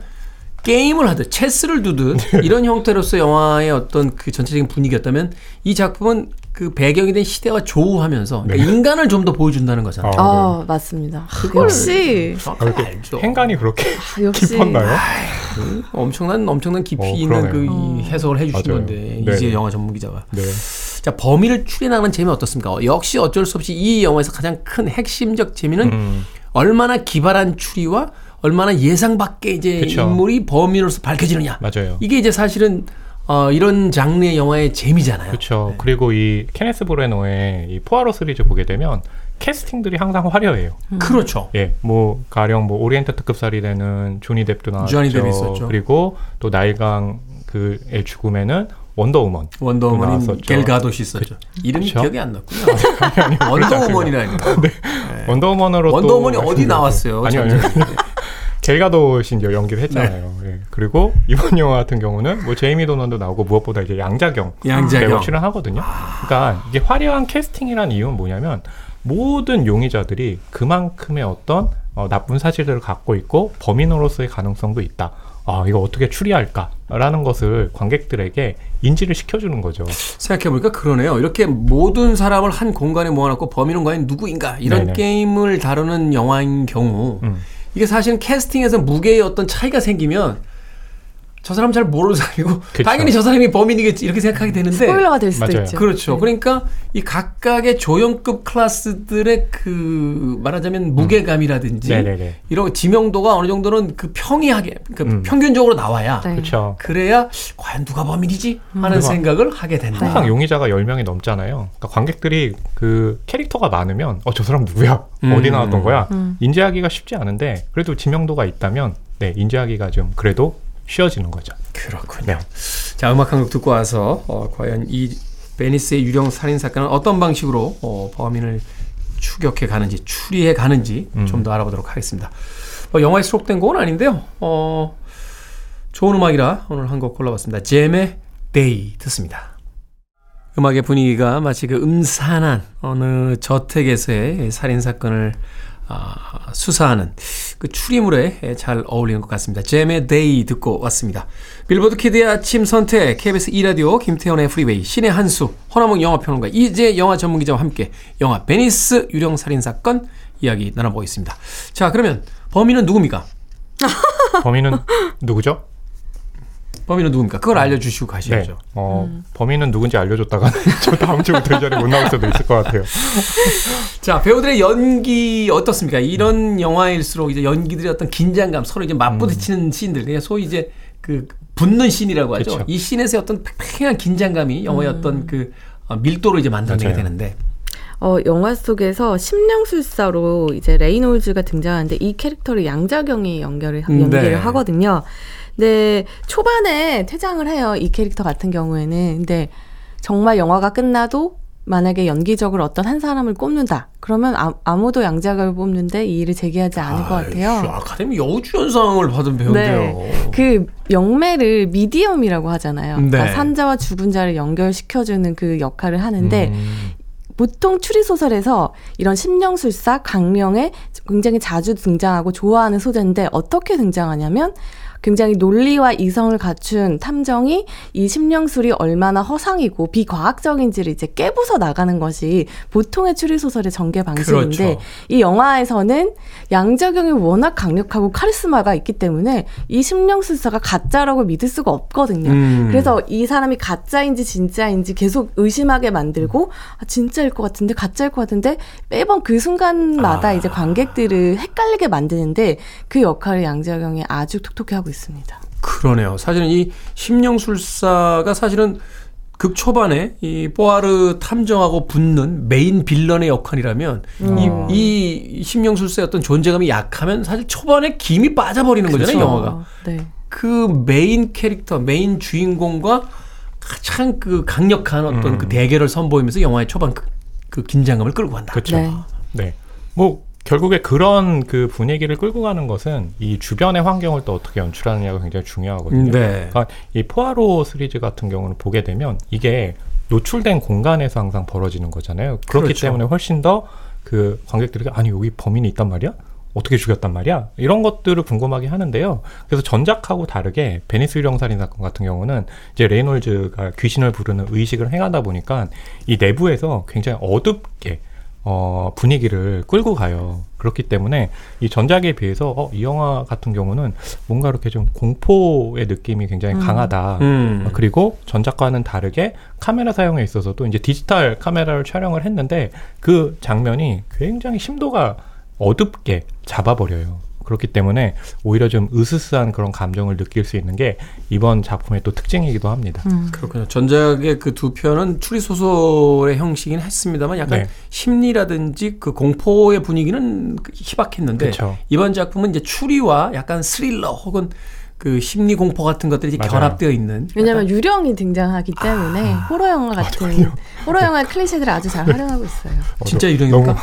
Speaker 1: 게임을 하듯 체스를 두듯 [laughs]
Speaker 8: 네.
Speaker 1: 이런 형태로서 영화의 어떤 그 전체적인 분위기였다면 이 작품은 그 배경이 된 시대와 조우하면서 그러니까 인간을 좀 더 보여준다는 거잖아요.
Speaker 8: 네. 아,
Speaker 9: 아, 맞습니다. 역시
Speaker 1: 알죠.
Speaker 8: 행간이 그렇게
Speaker 9: 역시
Speaker 8: 깊었나요?
Speaker 1: 엄청난 엄청난 깊이
Speaker 8: 어,
Speaker 1: 있는 그. 이 해석을 해주신
Speaker 8: 맞아요.
Speaker 1: 건데
Speaker 8: 네.
Speaker 1: 이지혜 영화 전문 기자가.
Speaker 8: 네.
Speaker 1: 자 범인을 추리나가는 재미 어떻습니까? 어, 역시 어쩔 수 없이 이 영화에서 가장 큰 핵심적 재미는
Speaker 8: 음,
Speaker 1: 얼마나 기발한 추리와 얼마나 예상 밖의 이제
Speaker 8: 그쵸.
Speaker 1: 인물이 범인으로서 밝혀지느냐.
Speaker 8: 맞아요.
Speaker 1: 이게 이제 사실은 어, 이런 장르의 영화의 재미잖아요.
Speaker 8: 그렇죠.
Speaker 1: 네.
Speaker 8: 그리고 이 케네스 브레노의 이 포아로 시리즈 보게 되면 캐스팅들이 항상 화려해요.
Speaker 1: 그렇죠.
Speaker 8: 예, 뭐 가령 뭐 오리엔트 특급 살인에는 조니 뎁도 나왔죠. 그리고 또 나일강 그의 죽음에는 원더우먼
Speaker 1: 원더우먼인
Speaker 8: 나왔었죠.
Speaker 1: 갤 가돗이 있었죠. 이름이
Speaker 8: 그쵸?
Speaker 1: 기억이 안 났군요. [laughs] 원더우먼이라니. 네.
Speaker 8: 원더우먼으로 또
Speaker 1: 원더우먼이 어디. 나왔어요?
Speaker 8: 아니요, 아니요. 이제 연기를 했잖아요.
Speaker 1: 네.
Speaker 8: 예. 그리고 이번 영화 같은 경우는 뭐 제이미 도넌도 나오고 무엇보다 이제 양자경
Speaker 1: 양자경.
Speaker 8: 배우 출연하거든요. 그러니까 이게 화려한 캐스팅이라는 이유는 뭐냐면 모든 용의자들이 그만큼의 어떤 어, 나쁜 사실들을 갖고 있고 범인으로서의 가능성도 있다. 아 이거 어떻게 추리할까라는 것을 관객들에게 인지를 시켜주는 거죠.
Speaker 1: 생각해보니까 그러네요. 이렇게 모든 사람을 한 공간에 모아놓고 범인은 과연 누구인가 이런
Speaker 8: 네네.
Speaker 1: 게임을 다루는 영화인 경우
Speaker 8: 음.
Speaker 1: 이게 사실은 캐스팅에서 무게의 어떤 차이가 생기면 저 사람 잘 모르는 사람이고 [laughs]
Speaker 8: 그쵸.
Speaker 1: 당연히 저 사람이 범인이겠지 이렇게 생각하게 되는데
Speaker 9: 스포일러가 될 수도
Speaker 8: 맞아요.
Speaker 9: 있죠.
Speaker 1: 그렇죠.
Speaker 9: 네.
Speaker 1: 그러니까 이 각각의 조연급 클래스들의 그 말하자면 무게감이라든지
Speaker 8: 네네네.
Speaker 1: 이런 지명도가 어느 정도는 그 평이하게 그러니까
Speaker 8: 음.
Speaker 1: 평균적으로 나와야
Speaker 9: 네.
Speaker 8: 그렇죠.
Speaker 1: 그래야 과연 누가 범인이지 하는
Speaker 8: 그리고
Speaker 1: 생각을 하게 된다.
Speaker 8: 항상 용의자가 10명이 넘잖아요. 그러니까 관객들이 그 캐릭터가 많으면 어 저 사람 누구야?
Speaker 1: 음.
Speaker 8: 어디 나왔던 거야?
Speaker 9: 음.
Speaker 8: 인지하기가 쉽지 않은데 그래도 지명도가 있다면 네, 인지하기가 좀 그래도 쉬워지는 거죠.
Speaker 1: 그렇군요. 자, 음악 한 곡 듣고 와서 어, 과연 이 베니스의 유령 살인 사건은 어떤 방식으로 어, 범인을 추격해 가는지 추리해 가는지 좀더 알아보도록 하겠습니다. 어, 영화에 수록된 곡은 아닌데요. 어, 좋은 음악이라 오늘 한 곡 골라봤습니다. 잼의 데이 듣습니다. 음악의 분위기가 마치 그 음산한 어느 저택에서의 살인 사건을 아, 수사하는 그 추리물에 잘 어울리는 것 같습니다. 잼의 데이 듣고 왔습니다. 빌보드 키드의 아침 선택, KBS 2라디오, 김태훈의 프리웨이, 씨네한수, 허남웅 영화평론가, 이지혜 영화 전문기자와 함께 영화 베니스 유령 살인 사건 이야기 나눠보겠습니다. 자, 그러면 범인은 누굽니까?
Speaker 8: 범인은 누구죠?
Speaker 1: 범인은 누굽니까? 그걸 알려주시고 가셔야죠.
Speaker 8: 네. 어, 범인은 누군지 알려줬다가 [laughs] 저 다음 주부터 이 자리에 못 나올 수도 있을 것 같아요. [laughs]
Speaker 1: 자, 배우들의 연기 어떻습니까? 이런 영화일수록 이제 연기들의 어떤 긴장감, 서로 이제 맞부딪히는 씬들, 그냥 소위 이제 그 붙는 씬이라고 하죠.
Speaker 8: 그쵸.
Speaker 1: 이 씬에서의 어떤 팽팽한 긴장감이 영화의 어떤 그 어, 밀도로 이제 만들어내게
Speaker 8: 맞아요.
Speaker 1: 되는데.
Speaker 9: 어, 영화 속에서 심령술사로 이제 레이놀즈가 등장하는데 이 캐릭터를 양자경이 연결을
Speaker 1: 음,
Speaker 9: 연기를
Speaker 1: 네.
Speaker 9: 하거든요. 근데 초반에 퇴장을 해요. 이 캐릭터 같은 경우에는. 근데 정말 영화가 끝나도 만약에 연기적으로 어떤 한 사람을 꼽는다. 그러면 아, 아무도 양자경을 뽑는데 이 일을 제기하지 않을 것
Speaker 1: 아이씨,
Speaker 9: 같아요.
Speaker 1: 아카데미 여우주연상을 받은 배우인데요.
Speaker 9: 그 영매를 미디엄이라고 하잖아요.
Speaker 1: 네.
Speaker 9: 그러니까 산자와 죽은 자를 연결시켜주는 그 역할을 하는데
Speaker 8: 음,
Speaker 9: 보통 추리소설에서 이런 심령술사, 강령에 굉장히 자주 등장하고 좋아하는 소재인데 어떻게 등장하냐면 굉장히 논리와 이성을 갖춘 탐정이 이 심령술이 얼마나 허상이고 비과학적인지를 이제 깨부숴 나가는 것이 보통의 추리소설의 전개 방식인데
Speaker 1: 그렇죠.
Speaker 9: 이 영화에서는 양자경이 워낙 강력하고 카리스마가 있기 때문에 이 심령술사가 가짜라고 믿을 수가 없거든요.
Speaker 1: 음.
Speaker 9: 그래서 이 사람이 가짜인지 진짜인지 계속 의심하게 만들고 아, 진짜일 것 같은데 가짜일 것 같은데 매번 그 순간마다
Speaker 1: 아.
Speaker 9: 이제 관객들을 헷갈리게 만드는데 그 역할을 양자경이 아주 톡톡히 하고 있습니다.
Speaker 1: 그러네요. 사실은 이 심령술사가 사실은 극 초반에 이 포아로 탐정하고 붙는 main villain의 역할이라면
Speaker 9: 음.
Speaker 1: 이, 이 심령술사의 어떤 존재감이 약하면 사실 초반에 김이 빠져버리는 거잖아요, 영화가.
Speaker 9: 네.
Speaker 1: 그 메인 캐릭터, 메인 주인공과 가장 그 강력한 어떤
Speaker 8: 음.
Speaker 1: 그 대결을 선보이면서 영화의 초반 그, 그 긴장감을 끌고 간다.
Speaker 8: 그렇죠.
Speaker 9: 네.
Speaker 8: 네. 뭐 결국에 그런 그 분위기를 끌고 가는 것은 이 주변의 환경을 또 어떻게 연출하느냐가 굉장히 중요하거든요.
Speaker 1: 네.
Speaker 8: 그러니까 이 포아로 시리즈 같은 경우는 보게 되면 이게 노출된 공간에서 항상 벌어지는 거잖아요. 그렇기
Speaker 1: 그렇죠.
Speaker 8: 때문에 훨씬 더 그 관객들에게 아니 여기 범인이 있단 말이야? 어떻게 죽였단 말이야? 이런 것들을 궁금하게 하는데요. 그래서 전작하고 다르게 베니스 유령 살인 사건 같은 경우는 이제 레이놀즈가 귀신을 부르는 의식을 행하다 보니까 이 내부에서 굉장히 어둡게 어, 분위기를 끌고 가요. 그렇기 때문에 이 전작에 비해서 어, 이 영화 같은 경우는 뭔가 이렇게 좀 공포의 느낌이 굉장히 강하다.
Speaker 1: 음.
Speaker 8: 어, 그리고 전작과는 다르게 카메라 사용에 있어서도 이제 디지털 카메라를 촬영을 했는데 그 장면이 굉장히 심도가 어둡게 잡아버려요. 그렇기 때문에 오히려 좀 으스스한 그런 감정을 느낄 수 있는 게 이번 작품의 또 특징이기도 합니다.
Speaker 9: 음.
Speaker 1: 그렇군요. 전작의 그 두 편은 추리 소설의 형식이긴 했습니다만 약간
Speaker 8: 네.
Speaker 1: 심리라든지 그 공포의 분위기는 그 희박했는데
Speaker 8: 그쵸.
Speaker 1: 이번 작품은 이제 추리와 약간 스릴러 혹은 그 심리 공포 같은 것들이
Speaker 8: 맞아요.
Speaker 1: 결합되어 있는
Speaker 9: 왜냐하면 유령이 등장하기 때문에 호러 영화 같은 호러 영화 클리셰들을 아주 잘 활용하고 있어요.
Speaker 1: 진짜
Speaker 8: 어,
Speaker 1: 유령입니까?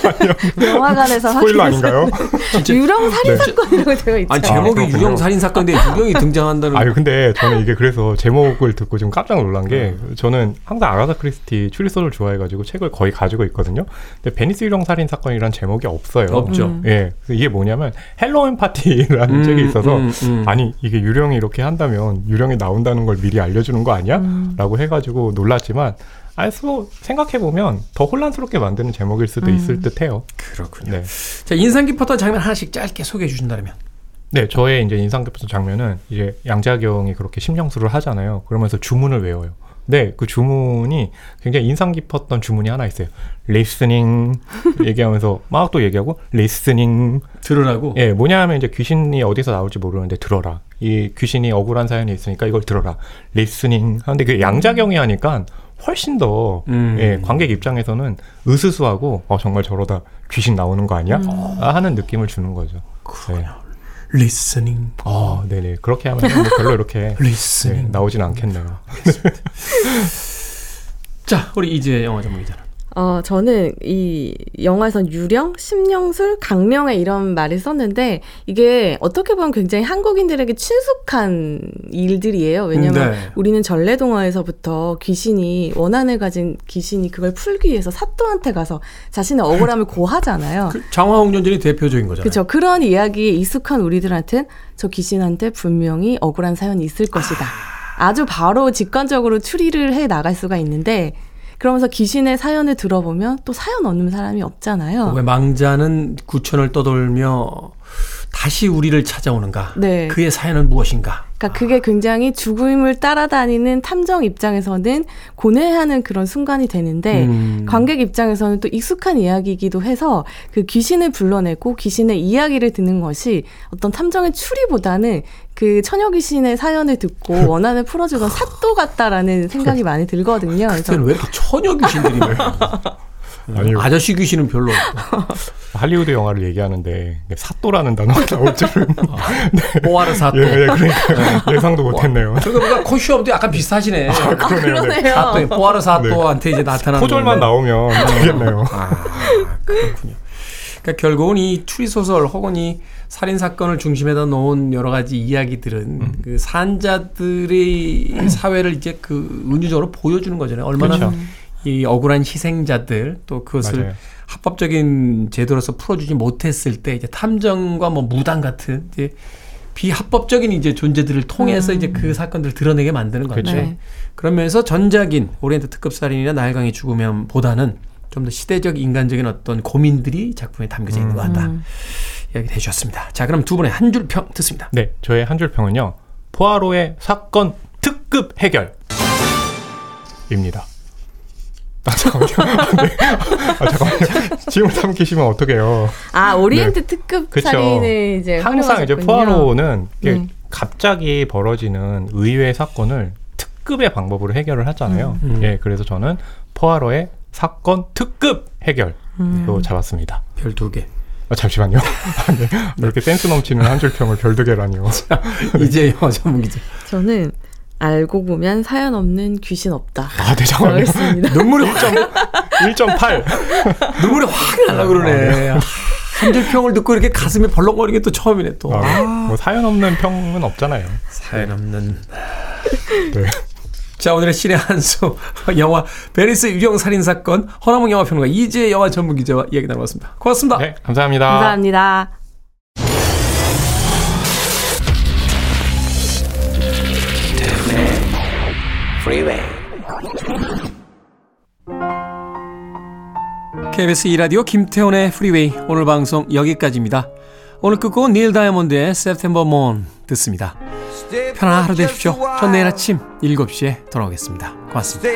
Speaker 1: [laughs]
Speaker 9: 영화관에서
Speaker 8: 스포일러 아닌가요? [laughs]
Speaker 9: 유령 살인
Speaker 8: 네.
Speaker 9: 사건이라고 되어 있죠.
Speaker 1: 아니 제목이
Speaker 8: 그렇군요.
Speaker 1: 유령 살인 사건인데 유령이 등장한다는
Speaker 8: 아유 근데 저는 이게 그래서 제목을 듣고 좀 깜짝 놀란 게 저는 항상 아가사 크리스티 추리소설 좋아해가지고 책을 거의 가지고 있거든요. 근데 베니스 유령 살인 사건이란 제목이 없어요.
Speaker 1: 없죠.
Speaker 9: 음.
Speaker 8: 예, 이게 뭐냐면 헬로윈 파티라는
Speaker 1: 음,
Speaker 8: 책이 있어서
Speaker 1: 음, 음.
Speaker 8: 아니 이게 유령이 이렇게 한다면 유령이 나온다는 걸 미리 알려주는 거 아니야?
Speaker 9: 음.
Speaker 8: 라고 해가지고 놀랐지만 아니 뭐 생각해 보면 더 혼란스럽게 만드는 제목일 수도
Speaker 9: 음.
Speaker 8: 있을 듯해요.
Speaker 1: 그렇군요.
Speaker 8: 네.
Speaker 1: 자 인상 깊었던 장면 하나씩 짧게 소개해 주신다면
Speaker 8: 네, 저의 이제 인상 깊었던 장면은 이제 양자경이 그렇게 심령술을 하잖아요. 그러면서 주문을 외워요. 네, 그 주문이 굉장히 인상 깊었던 주문이 하나 있어요. listening 얘기하면서 막 또 얘기하고 listening
Speaker 1: 들으라고.
Speaker 8: 예, 뭐냐 하면 이제 귀신이 어디서 나올지 모르는데 들어라. 이 귀신이 억울한 사연이 있으니까 이걸 들어라. listening 하는데 그 양자경이 하니까 훨씬 더
Speaker 1: 음.
Speaker 8: 예, 관객 입장에서는 으스스하고 어 정말 저러다 귀신 나오는 거 아니야? 아, 하는 느낌을 주는 거죠. 네.
Speaker 1: listening,
Speaker 8: 아, 네네. 그렇게 하면 뭐 별로 이렇게 [laughs] 네,
Speaker 1: listening.
Speaker 8: 나오진 않겠네요. [laughs]
Speaker 1: 자, 우리 이제 영화 전문 기자는.
Speaker 9: 어, 저는 이 영화에선 유령, 심령술, 강령의 이런 말을 썼는데 이게 어떻게 보면 굉장히 한국인들에게 친숙한 일들이에요. 왜냐면
Speaker 1: 네.
Speaker 9: 우리는 전래동화에서부터 귀신이 원한을 가진 귀신이 그걸 풀기 위해서 사또한테 가서 자신의 억울함을 고하잖아요.
Speaker 1: 그 장화홍련전이 대표적인 거잖아요.
Speaker 9: 그렇죠. 그런 이야기에 익숙한 우리들한텐 저 귀신한테 분명히 억울한 사연이 있을 것이다. 아주 바로 직관적으로 추리를 해 나갈 수가 있는데 그러면서 귀신의 사연을 들어보면 또 사연 없는 사람이 없잖아요.
Speaker 1: 왜 망자는 구천을 떠돌며 다시 우리를 찾아오는가?
Speaker 9: 네.
Speaker 1: 그의 사연은 무엇인가?
Speaker 9: 그러니까 그게 굉장히 죽음을 따라다니는 탐정 입장에서는 고뇌하는 그런 순간이 되는데
Speaker 1: 음.
Speaker 9: 관객 입장에서는 또 익숙한 이야기이기도 해서 그 귀신을 불러내고 귀신의 이야기를 듣는 것이 어떤 탐정의 추리보다는 그 처녀 귀신의 사연을 듣고 [laughs] 원한을 풀어주던 사또 같다라는 생각이 많이 들거든요. 그래서
Speaker 1: 그때는 왜 이렇게 처녀 귀신들이 많 [laughs]
Speaker 8: 아니요.
Speaker 1: 아저씨 귀신은 별로 없고. [laughs]
Speaker 8: 할리우드 영화를 얘기하는데 사또라는 단어가 나올 줄은 [laughs]
Speaker 1: 뽀아르 사또.
Speaker 8: 예, 예, 그러니까 [laughs] 예상도 못했네요.
Speaker 1: 보니까 코시업도 약간 비슷하시네.
Speaker 9: 아, 그러네요.
Speaker 1: 사또, 뽀아르 사또한테 이제 나타나는.
Speaker 8: 포절만. 나오면 되겠네요.
Speaker 1: 아, 그렇군요. 그러니까 결국은 이 추리 소설 혹은 이 살인 사건을 중심에다 놓은 여러 가지 이야기들은
Speaker 8: 음.
Speaker 1: 그 산자들의 사회를 이제 그 은유적으로 보여주는 거잖아요. 얼마나
Speaker 8: 그렇죠.
Speaker 1: 이 억울한 희생자들 또 그것을
Speaker 8: 맞아요.
Speaker 1: 합법적인 제도로서 풀어주지 못했을 때 이제 탐정과 뭐 무당 같은 이제 비합법적인 이제 존재들을 통해서 이제 그 사건들을 드러내게 만드는 건데
Speaker 8: 그렇죠.
Speaker 9: 네.
Speaker 1: 그러면서 전작인 오리엔트 특급 살인이나 나일강의 죽음보다는 좀 더 시대적 인간적인 어떤 고민들이 작품에 담겨져 있는 것 같다.
Speaker 9: 음.
Speaker 1: 이야기를 해주셨습니다. 자, 그럼 두 분의 한 줄 평 듣습니다.
Speaker 8: 네, 저의 한 줄 평은요. 포아로의 사건 특급 해결입니다. 아, 잠깐만요. [laughs] 네. 아, 잠깐만요. 지금 삼키시면 어떡해요.
Speaker 9: 아 오리엔트 특급
Speaker 8: 그쵸.
Speaker 9: 살인을 이제
Speaker 8: 항상 이제. 포아로는 이게
Speaker 9: 네.
Speaker 8: 갑자기 벌어지는 의외의 사건을 특급의 방법으로 해결을 하잖아요.
Speaker 1: 음.
Speaker 8: 예, 그래서 저는 포아로의 사건 특급 해결로
Speaker 9: 음.
Speaker 8: 잡았습니다.
Speaker 1: 별 두 개.
Speaker 8: 아, 잠시만요. 아, [laughs] 네. 이렇게 센스 넘치는 한 줄 평을 별 두 개라니요. [laughs]
Speaker 1: 이제 영화 전문 기자.
Speaker 9: 저는 알고 보면 사연 없는 귀신 없다.
Speaker 8: 아, 네, 잠깐만요.
Speaker 9: 그렇습니다. [laughs]
Speaker 1: 눈물이 확,
Speaker 8: 1.8. [laughs]
Speaker 1: 눈물이 확 날라 그러네. 한줄 평을 듣고 이렇게 가슴이 벌렁거리는 게 또 처음이네 또.
Speaker 8: 아, 뭐 사연 없는 평은 없잖아요.
Speaker 1: 사연 없는.
Speaker 8: 네.
Speaker 1: 자, 오늘의 씨네한수 [laughs] 영화 베니스 유령 살인 사건 허남웅 영화 평론가 이지혜 영화 전문 기자와 이야기 나눠봤습니다. 고맙습니다.
Speaker 8: 네, 감사합니다.
Speaker 9: 감사합니다.
Speaker 1: KBS 2라디오 김태훈의 프리웨이 오늘 방송 여기까지입니다. 오늘 끝곡은 닐 다이아몬드의 September Moon 듣습니다. 편안한 하루 되십시오. 전 내일 아침 7시에 돌아오겠습니다. 고맙습니다.